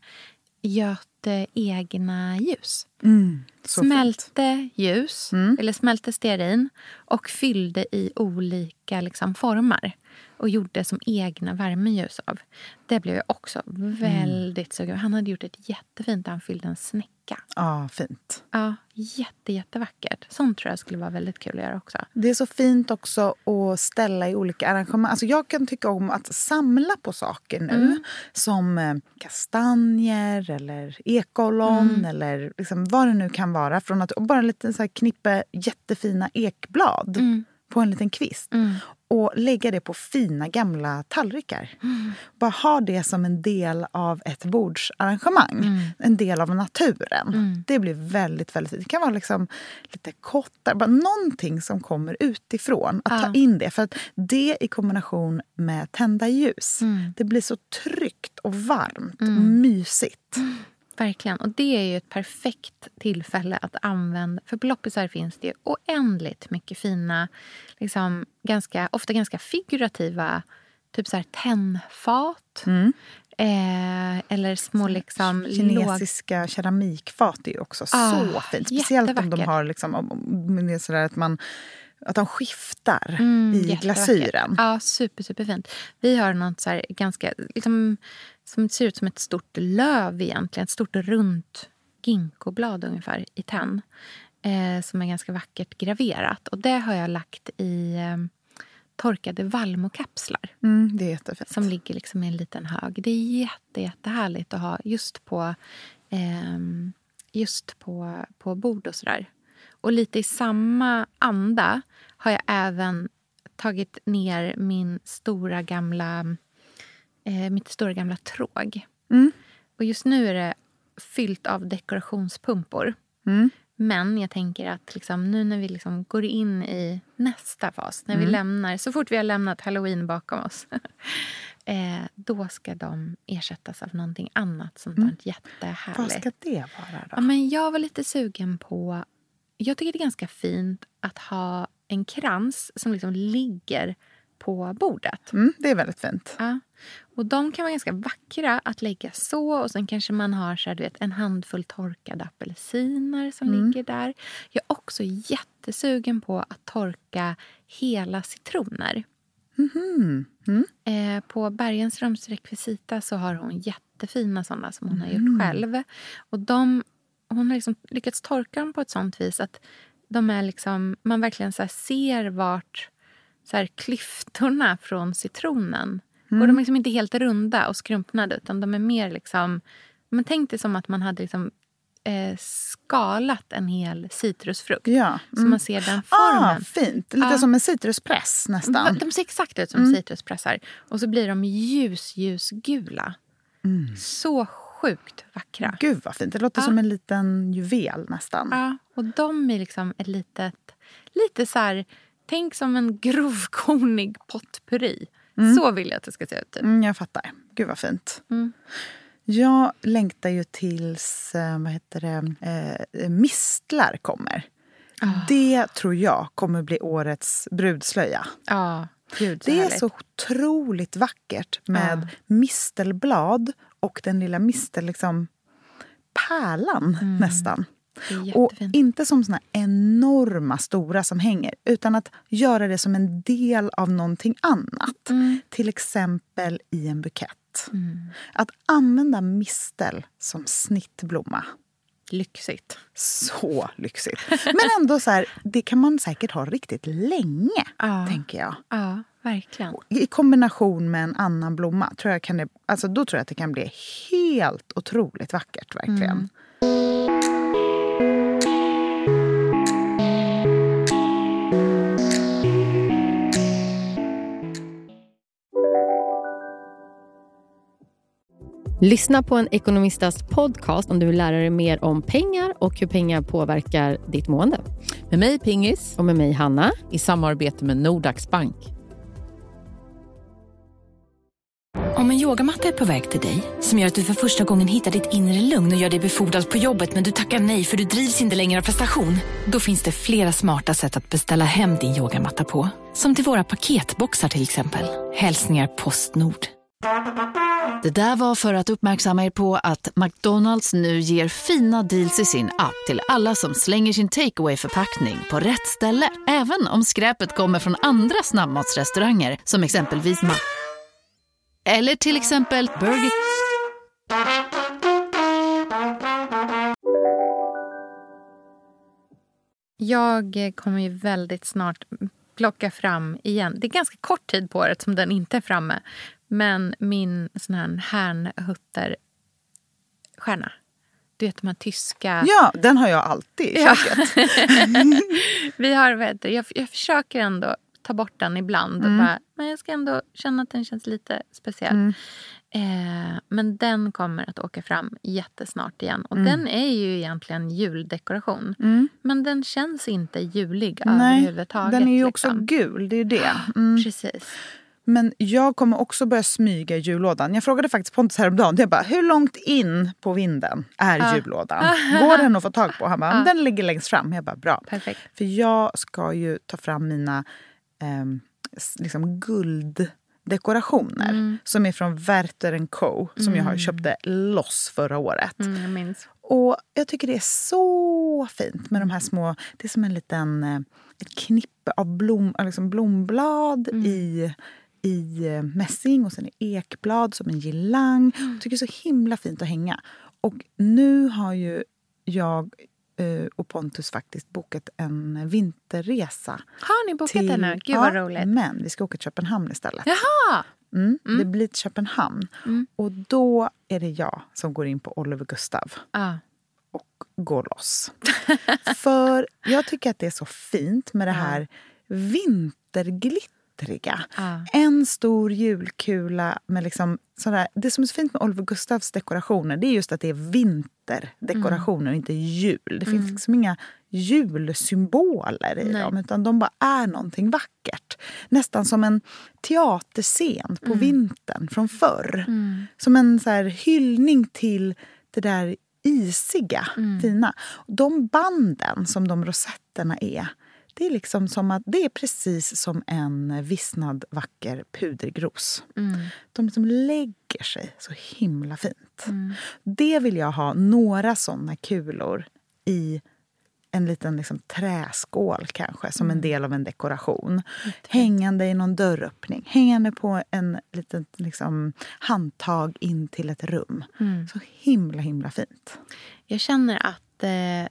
göt egna ljus. Mm, så fint. smälte ljus, eller smälte stearin och fyllde i olika liksom, former och gjorde som egna värmeljus av. Det blev jag också väldigt sugen Han hade gjort ett jättefint han fyllde en snäcka. Ja, fint. Ja, jätte, jättevackert. Sånt tror jag skulle vara väldigt kul att göra också. Det är så fint också att ställa i olika arrangemang. Alltså jag kan tycka om att samla på saker nu. Som eh, kastanjer eller ekollon eller liksom vad det nu kan vara. Från att, bara en liten så här knippe jättefina ekblad på en liten kvist. Och lägga det på fina gamla tallrikar. Bara ha det som en del av ett bordsarrangemang. En del av naturen. Det blir väldigt, väldigt. Det kan vara liksom lite kottar, bara någonting som kommer utifrån. Att ta in det. För att det i kombination med tända ljus, det blir så tryggt och varmt och mysigt. Verkligen. Och det är ju ett perfekt tillfälle att använda... För på loppisar finns det oändligt mycket fina, liksom, ganska, ofta ganska figurativa typ så här tennfat. Eh, eller små liksom... låg- Kinesiska keramikfat är ju också Ah, så fint. Speciellt om de har liksom, om- om det är sådär att man att de skiftar Mm, i glasyren. Ja, super, superfint. Vi har något så ganska, liksom, som ser ut som ett stort löv egentligen. Ett stort runt ginkgoblad ungefär i tenn. Eh, som är ganska vackert graverat. Och det har jag lagt i eh, torkade vallmokapslar. Mm, det är jättefint. Som ligger liksom i en liten hög. Det är jätte, jättehärligt att ha just på, ehm, just på, på bord och sådär. Och lite i samma anda har jag även tagit ner min stora gamla, eh, mitt stora gamla tråg. Och just nu är det fyllt av dekorationspumpor. Men jag tänker att liksom, nu när vi liksom går in i nästa fas, när vi lämnar, så fort vi har lämnat halloween bakom oss eh, då ska de ersättas av någonting annat sånt där jättehärligt. Vad ska det vara då? Ja, men jag var lite sugen på... Jag tycker det är ganska fint att ha en krans som liksom ligger på bordet. Mm, det är väldigt fint. Ja. Och De kan vara ganska vackra att lägga så. Och Sen kanske man har så här, du vet, en handfull torkade apelsiner som ligger där. Jag är också jättesugen på att torka hela citroner. Eh, på Bergenströms rekvisita så har hon jättefina såna som hon har gjort själv. Och de, hon har liksom lyckats torka dem på ett sånt vis att de är liksom, man verkligen så ser vart så här, klyftorna från citronen går. De är liksom inte helt runda och skrumpnade utan de är mer liksom... Men tänk dig som att man hade liksom, eh, skalat en hel citrusfrukt. Ja. Så man ser den formen. Ah, fint. Lite Ja. som en citruspress nästan. De ser exakt ut som citruspressar. Och så blir de ljus, ljusgula. Så sjukt vackra. Gud vad fint. Det låter Ja. som en liten juvel nästan. Ja, och de är liksom ett litet... Lite så här... Tänk som en grovkornig potpurri. Så vill jag att det ska se ut. Typ. Mm, jag fattar. Gud vad fint. Mm. Jag längtar ju tills eh, vad heter det, eh, mistlar kommer. Ah. Det tror jag kommer bli årets brudslöja. Ja, gud Det är så otroligt vackert med mistelblad och den lilla mistel... Liksom, pärlan nästan. Det är Och inte som såna enorma stora som hänger utan att göra det som en del av någonting annat. Mm. Till exempel i en bukett. Att använda mistel som snittblomma. Lyxigt. Så lyxigt. Men ändå så här, det kan man säkert ha riktigt länge, Ja. tänker jag. Ja, verkligen. I kombination med en annan blomma, tror jag kan det, alltså då tror jag att det kan bli helt otroligt vackert. verkligen. Lyssna på en ekonomistas podcast om du vill lära dig mer om pengar och hur pengar påverkar ditt mående. Med mig Pingis Och med mig Hanna. i samarbete med Nordax Bank. Om en yogamatta är på väg till dig, som gör att du för första gången hittar ditt inre lugn och gör dig befordrad på jobbet men du tackar nej för du drivs inte längre av prestation. Då finns det flera smarta sätt att beställa hem din yogamatta på. Som till våra paketboxar till exempel. Hälsningar Postnord. Det där var för att uppmärksamma er på att McDonalds nu ger fina deals i sin app till alla som slänger sin takeaway förpackning på rätt ställe. Även om skräpet kommer från andra snabbmatsrestauranger som exempelvis Ma... Eller till exempel Burger... Jag kommer ju väldigt snart plocka fram igen. Det är ganska kort tid på året som den inte är framme. Men min sån här Hernhutterstjärna. Du vet de här tyska... Ja, den har jag alltid i Ja. köket. Vi har, vet du, jag, jag försöker ändå ta bort den ibland. Och Mm. bara, men jag ska ändå känna att den känns lite speciell. Mm. Eh, men den kommer att åka fram jättesnart igen. Och Mm. den är ju egentligen juldekoration. Mm. Men den känns inte julig Nej, överhuvudtaget. den är ju liksom. också gul. Det är ju det. Mm. Precis. Men jag kommer också börja smyga i jullådan. Jag frågade faktiskt Pontus häromdagen. Jag bara, hur långt in på vinden är Ja. jullådan? Går den att få tag på? Han bara, Ja. den ligger längst fram. Jag bara, bra. Perfekt. För jag ska ju ta fram mina s- liksom gulddekorationer Mm. som är från Werther Co. Som jag har Mm. köpte loss förra året. Mm, jag minns. Och jag tycker det är så fint med de här små... Det är som en liten eh, ett knippe av blom, eh, liksom blomblad Mm. i, i eh, mässing och sen ekblad som en girlang. Jag tycker det är så himla fint att hänga. Och nu har ju jag eh, och Pontus faktiskt bokat en vinterresa. Har ni bokat den nu? Gud vad Ja, roligt. Men vi ska åka till Köpenhamn istället. Jaha! Mm, Mm. Det blir till Köpenhamn. Mm. Och då är det jag som går in på Oliver Gustav Ja. går loss. För jag tycker att det är så fint med det här vinterglittriga. Ja. En stor julkula med liksom sådär. Det som är så fint med Oliver Gustavs dekorationer det är just att det är vinterdekorationer, inte jul. Det finns Mm. liksom inga julsymboler i Nej. dem utan de bara är någonting vackert. Nästan som en teaterscen på Mm. vintern från förr. Mm. Som en så här hyllning till det där isiga, Mm. fina. De banden som de rosetterna är, det är liksom som att det är precis som en vissnad vacker pudergros. Mm. De liksom lägger sig så himla fint. Mm. Det vill jag ha några såna kulor i en liten liksom träskål kanske, som Mm. en del av en dekoration. Hängande i någon dörröppning, hängande på en liten liksom, handtag in till ett rum. Mm. Så himla, himla fint. Jag känner att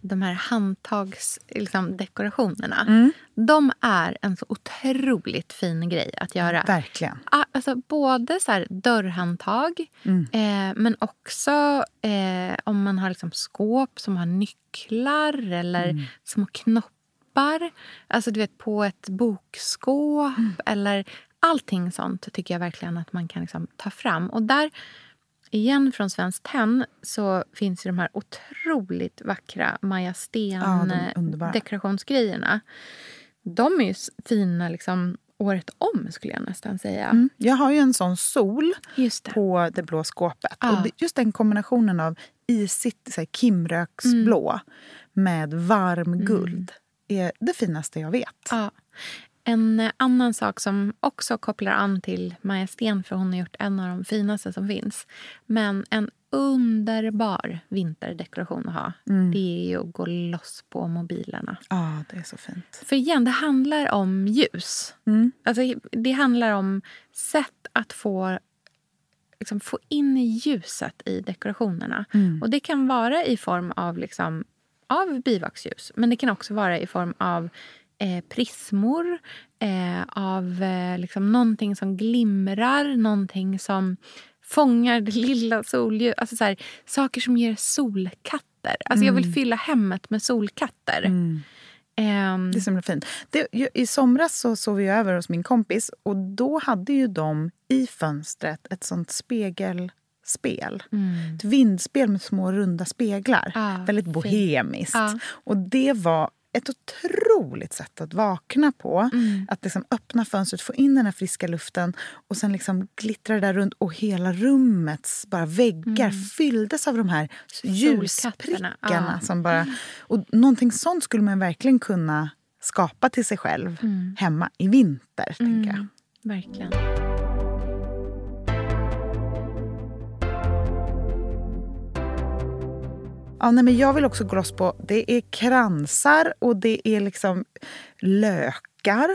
de här handtagsdekorationerna liksom, Mm. de är en så otroligt fin grej att göra. Verkligen. Ah, Alltså, både så här dörrhandtag, Mm. eh, men också eh, om man har liksom skåp som har nycklar eller Mm. små knoppar. Alltså du vet på ett bokskåp Mm. eller allting sånt tycker jag verkligen att man kan liksom ta fram. Och där, igen från Svenskt Tenn, så finns ju de här otroligt vackra Maja Ja, Sten de. De är ju fina liksom året om skulle jag nästan säga. Mm. Jag har ju en sån sol det. på det blå skåpet. Ja. Och just den kombinationen av isigt här, kimröksblå med varm guld är det finaste jag vet. Ja. En eh, annan sak som också kopplar an till Maja Sten, för hon har gjort en av de finaste som finns. Men en underbar vinterdekoration att ha, Mm. det är ju att gå loss på mobilerna. Ja, det är så fint. För igen, det handlar om ljus. Mm. Alltså, det handlar om sätt att få, liksom, få in ljuset i dekorationerna. Mm. Och Det kan vara i form av, liksom, av bivaxljus, men det kan också vara i form av eh, prismor, eh, av eh, liksom, någonting som glimrar, någonting som fångar det lilla solljuset. Alltså, så här, saker som ger solkatter. Alltså, Jag vill Mm. fylla hemmet med solkatter. Mm. Ehm, Det är så himla fint. Det, I somras så sov jag över hos min kompis och då hade ju de i fönstret ett sånt spegelspel. mm. Ett vindspel med små runda speglar. Ja, Väldigt bohemiskt. Ja. Och det var ett otroligt sätt att vakna på. Mm. Att liksom öppna fönstret, få in den här friska luften och sen liksom glittra det där runt och hela rummets bara väggar fylldes av de här ljusprickarna. ja. Som bara, och någonting sånt skulle man verkligen kunna skapa till sig själv hemma i vinter. tänker jag. Verkligen. Ja, nej, men jag vill också gå loss på det är kransar och det är liksom lökar.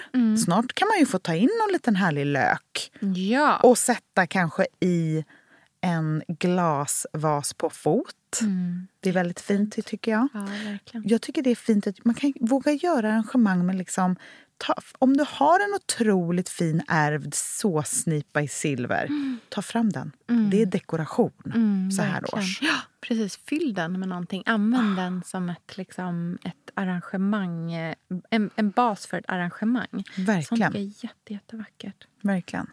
Snart kan man ju få ta in någon liten härlig lök Ja. och sätta kanske i en glasvas på fot. Det är väldigt fint tycker jag. ja. Jag tycker det är fint att man kan våga göra arrangemang med liksom Ta, om du har en otroligt fin ärvd såsnipa i silver, ta fram den. Det är dekoration så här Mm. Års. Ja, precis. Fyll den med någonting. Använd den som ett, liksom, ett arrangemang. eh, En, en bas för ett arrangemang. Sånt Verkligen. jag är jätte, jättevackert. Verkligen.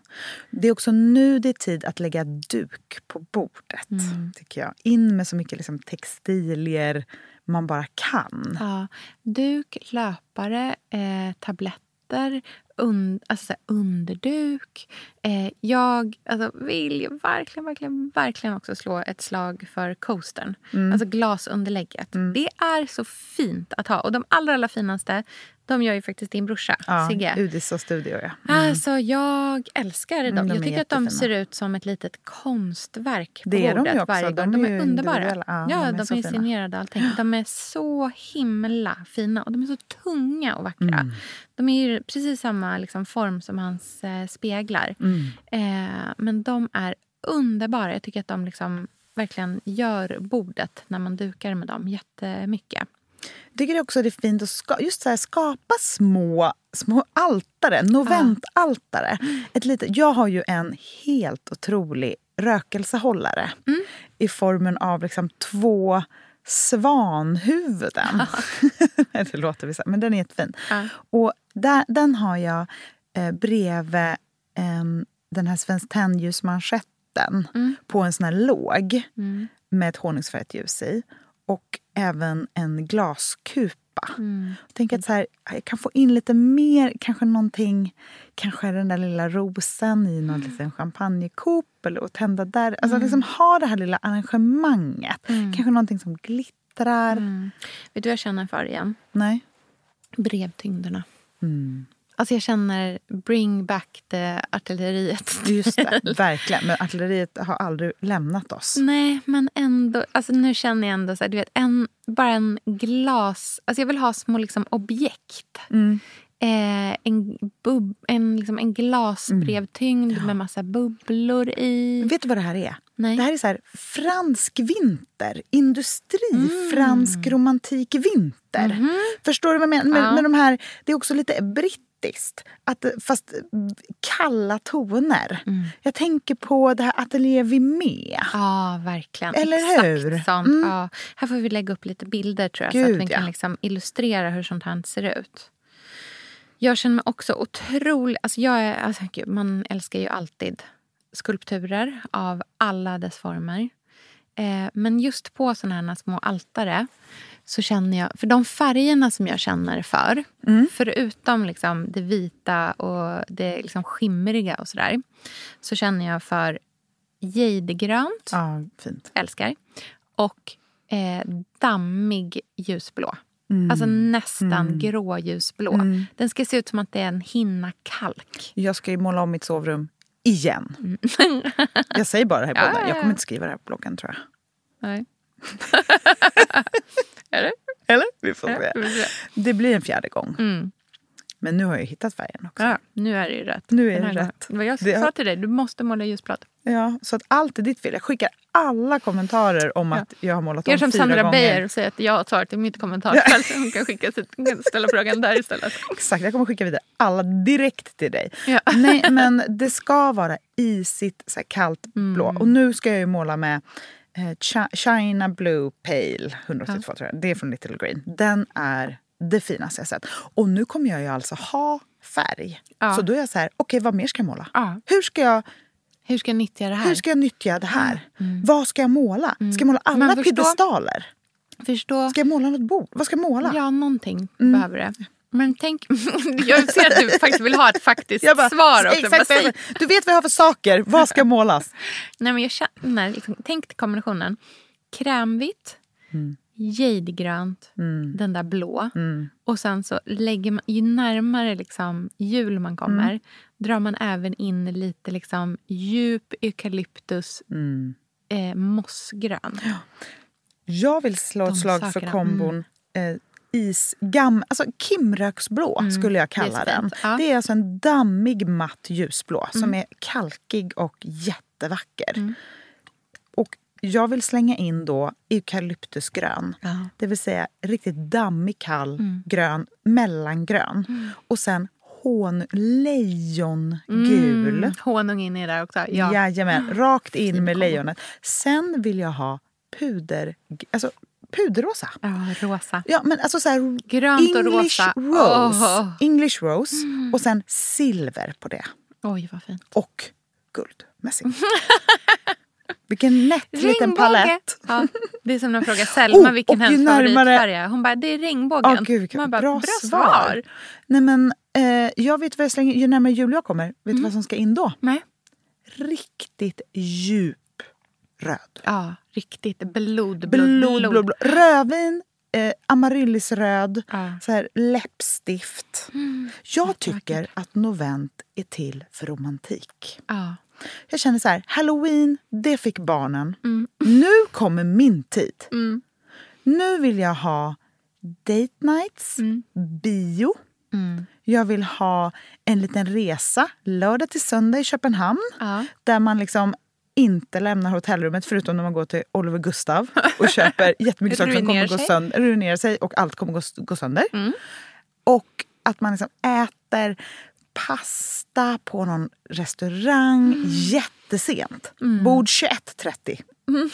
Det är också nu det är tid att lägga duk på bordet. tycker jag. In med så mycket liksom, textilier man bara kan. Ja, duk, löpare, eh, tabletter, und, alltså här, underduk. Eh, jag alltså, vill ju verkligen, verkligen, verkligen också slå ett slag för coastern. Alltså glasunderlägget. Det är så fint att ha. Och de allra, allra finaste, de gör ju faktiskt din brorsa, Ja, Sigge. Udis och Studio, ja. Alltså, jag älskar dem. Mm, de jag tycker att de ser ut som ett litet konstverk på Det är de bordet ju också. varje gång. De De är är, underbara. Ja, Ja, de är de är, signerade allting. De är så himla fina och de är så tunga och vackra. Mm. De är ju precis samma liksom, form som hans eh, speglar. Mm. Eh, men de är underbara. Jag tycker att de liksom verkligen gör bordet när man dukar med dem jättemycket. Tycker också det är fint att ska, just så här, skapa små, små altare, noventaltare. Ett litet, jag har ju en helt otrolig rökelsehållare i formen av liksom två svanhuvuden. det låter vissa, men den är jättefin. Ja. Och där, den har jag eh, bredvid em, den här Svenskt Tenn-ljusmanschetten på en sån här låg med ett honungsfärgat ljus i. Och även en glaskupa. Jag tänker att så här, jag kan få in lite mer, kanske någonting, kanske den där lilla rosen i någon liten champagnekupp eller och tända där. Alltså liksom ha det här lilla arrangemanget. Kanske någonting som glittrar. Vet du vad jag känner för igen? Nej. Brevtyngderna. Mm. Alltså jag känner bring back the artilleriet. Just det, verkligen. Men artilleriet har aldrig lämnat oss. Nej, men ändå. Alltså nu känner jag ändå så här, du vet, en, bara en glas... Alltså jag vill ha små liksom, objekt. Mm. Eh, en, bub, en, liksom, en glasbrevtyngd med massa bubblor i. Vet du vad det här är? Nej. Det här är så här, fransk vinter. Industri, fransk romantik vinter. Förstår du vad jag menar? Med, Ja. med de här, det är också lite brittiskt. Att, fast kalla toner. Jag tänker på det här Atelier Vimé. Ja, verkligen. Eller Exakt hur? sånt. Mm. Ja. Här får vi lägga upp lite bilder tror jag, så Gud, att vi kan ja. liksom illustrera hur sånt här ser ut. Jag känner mig också otroligt... Alltså jag är, alltså, gud, man älskar ju alltid skulpturer av alla dess former. Eh, men just på såna här små altare så känner jag... För de färgerna som jag känner för, förutom liksom det vita och det liksom skimriga och sådär, så känner jag för jadegrönt Ja, fint. älskar. Och eh, dammig ljusblå. Mm. Alltså nästan grå ljusblå. Den ska se ut som att det är en hinna kalk. Jag ska ju måla om mitt sovrum igen. Jag säger bara det här i Ja, podden. ja, Jag ja. kommer inte skriva det här på bloggen tror jag. Nej. det? Eller? Vi får Ja, se. Det blir en fjärde gång. Mm. Men nu har jag hittat färgen också. Ja, nu är det ju rätt. Nu är det gången. rätt. Var jag som Det sa har- till dig, du måste måla ljusblad. Ja, så att allt är ditt fel. Jag skickar alla kommentarer om att jag har målat Gör om som fyra Sandra gånger. Beijer och säger att jag har svarat i mitt kommentarsfält. Hon kan, skicka sitt, ställa frågan där istället. Exakt, jag kommer skicka vidare alla direkt till dig. Ja. Nej, men det ska vara isigt, så kallt blå. Mm. Och nu ska jag ju måla med China Blue Pale 182 tror jag. Det är från Little Green. Den är det finaste jag sett. Och nu kommer jag ju alltså ha färg. Ja. Så då är jag så här, okej vad mer ska jag måla? Ja. Hur ska jag Hur ska jag nyttja det här? Hur ska jag nyttja det här? Vad ska jag måla? Ska jag måla alla förstå- piedestaler? förstå... Ska jag måla något bord? Vad ska jag måla? Ja, någonting Mm. behöver det. Men tänk, jag ser att du faktiskt vill ha ett faktiskt bara, svar också. exakt, Bara du vet vad jag har för saker. Vad ska målas? Nej, men jag känner, liksom, tänk kombinationen. Krämvitt, Mm. jadegrönt, Mm. den där blå. Mm. Och sen så lägger man, ju närmare liksom jul man kommer Mm. drar man även in lite liksom djup eukalyptus, Mm. eh, mossgrön. Jag vill slå ett slag för kombon eh, isgam, alltså kimröksblå Mm, skulle jag det kalla den. Ja. Det är alltså en dammig matt ljusblå som Mm. är kalkig och jättevacker. Mm. Och jag vill slänga in då eukalyptusgrön. Ja. Det vill säga riktigt dammig kall Mm. grön, mellangrön. Och sen hånlejongul. Mm, honungen är där också. Ja. Jajamän, rakt in med lejonet. Sen vill jag ha puder, alltså puderrosa. ja, rosa. Ja, men alltså så här, Grönt och English rosa. rose. Åh. English rose. Och sen silver på det. Oj, vad fint. Och guldmässing. Vilken nätt liten Regnbåge. palett. Ja, det är som när man frågar Selma Oh, vilken hennes närmare- favoritfärg är. Hon bara, det är regnbågen. Åh, gud, man bara, bra, bra, svar. svar. Nej, men, eh, jag vet vad jag slänger, ju närmare jul jag kommer, vet Mm. du vad som ska in då? Nej. Riktigt djup röd. Ja, riktigt blod, blod, Blod, blod, blod. Rödvin, eh, amaryllisröd, Ja. så här läppstift. Jag Jättevackert. tycker att novent är till för romantik. Ja. Jag känner så här, halloween, det fick barnen. Mm. Nu kommer min tid. Mm. Nu vill jag ha date nights, Mm. bio. Mm. Jag vill ha en liten resa lördag till söndag i Köpenhamn. Ja. Där man liksom inte lämnar hotellrummet förutom när man går till Oliver Gustav och köper jättemycket saker som kommer att gå sönder, ruinerar sig och allt kommer att gå, gå sönder. Mm. Och att man liksom äter pasta på någon restaurang jättesent. Bord 21.30.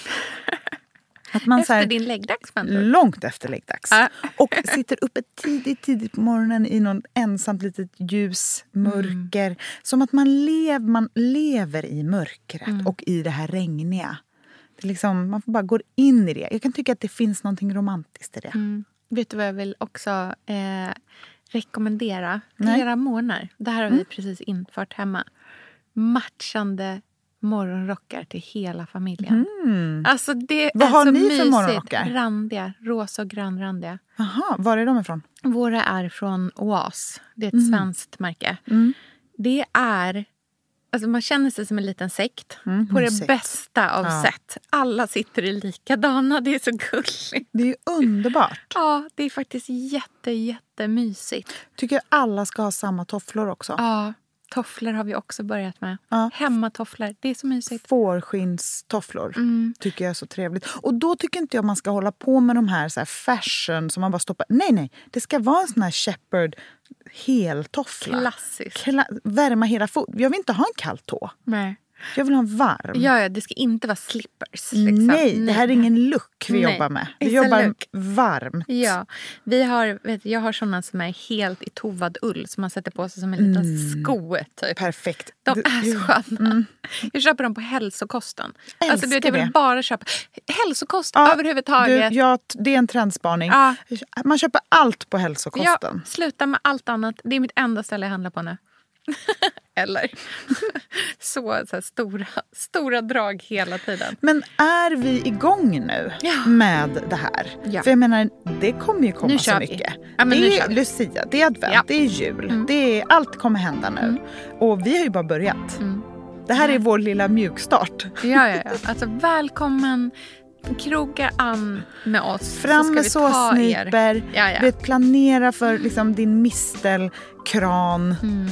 Att man Efter här, din läggdags långt efter läggdags. Ja. Och sitter uppe tidigt, tidigt på morgonen i någon ensamt litet ljus, mörker. Som att man, lev, man lever i mörkret och i det här regniga. Det liksom, man får bara gå in i det. Jag kan tycka att det finns något romantiskt i det. Mm. Vet du vad jag vill också eh, rekommendera? Nej. Flera månader. Det här har vi precis infört hemma. Matchande morgonrockar till hela familjen. Alltså det Vad är har så ni för mysigt. morgonrockar? Randiga, rosa och grönrandiga. Jaha, var är de ifrån? Våra är från Oas. Det är ett Mm. svenskt märke. Det är... Alltså man känner sig som en liten sekt Mm, på det bästa av Ja. sätt. Alla sitter i likadana. Det är så gulligt. Det är underbart. Ja, det är faktiskt jätte, jättemysigt. Tycker alla ska ha samma tofflor också. Ja, tofflor har vi också börjat med. Ja. Hemmatofflor, det är så mysigt. Fårskinnstofflor Mm. tycker jag är så trevligt. Och då tycker inte jag man ska hålla på med de här, så här fashion som man bara stoppar. Nej, nej. Det ska vara en sån här shepherd heltoffla. Klassiskt. Kla- värma hela foten. Jag vill inte ha en kall tå. Nej. Jag vill ha en varm. Ja, ja, det ska inte vara slippers. Liksom. Nej, det här är ingen look vi Nej. jobbar med. Vi It's jobbar varmt. Ja, vi har, vet, jag har såna som är helt i tovad ull som man sätter på sig som en liten Mm. sko. Typ. Perfekt. De Du- är så sköna. Jag köper dem på hälsokosten. Alltså, du vet, jag vill det. bara köpa hälsokost Ja, överhuvudtaget. Du, ja, det är en trendspaning. Ja. Man köper allt på Ja, hälsokosten. sluta med allt annat. Det är mitt enda ställe jag handlar på nu. Eller? så, så stora, stora drag hela tiden. Men är vi igång nu Ja. med det här? Ja. För jag menar, det kommer ju komma så vi. mycket. Ja, det är. Lucia, det är advent, det är jul. Mm. Det är, allt kommer hända nu. Och vi har ju bara börjat. Mm. Det här är vår lilla mjukstart. Ja, ja, ja. Alltså, välkommen. Kroga an med oss. Fram så med såsnyper. Ja, ja. Planera för liksom, din mistelkran. Mm.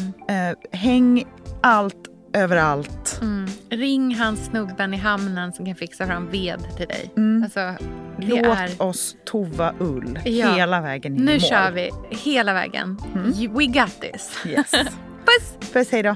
Eh, häng allt överallt. Mm. Ring han snubben i hamnen som kan fixa fram ved till dig. Mm. Alltså, Låt är... oss tova ull Ja. hela vägen in Nu mål. kör vi hela vägen. Mm. We got this. Yes. Puss! Puss, hej då.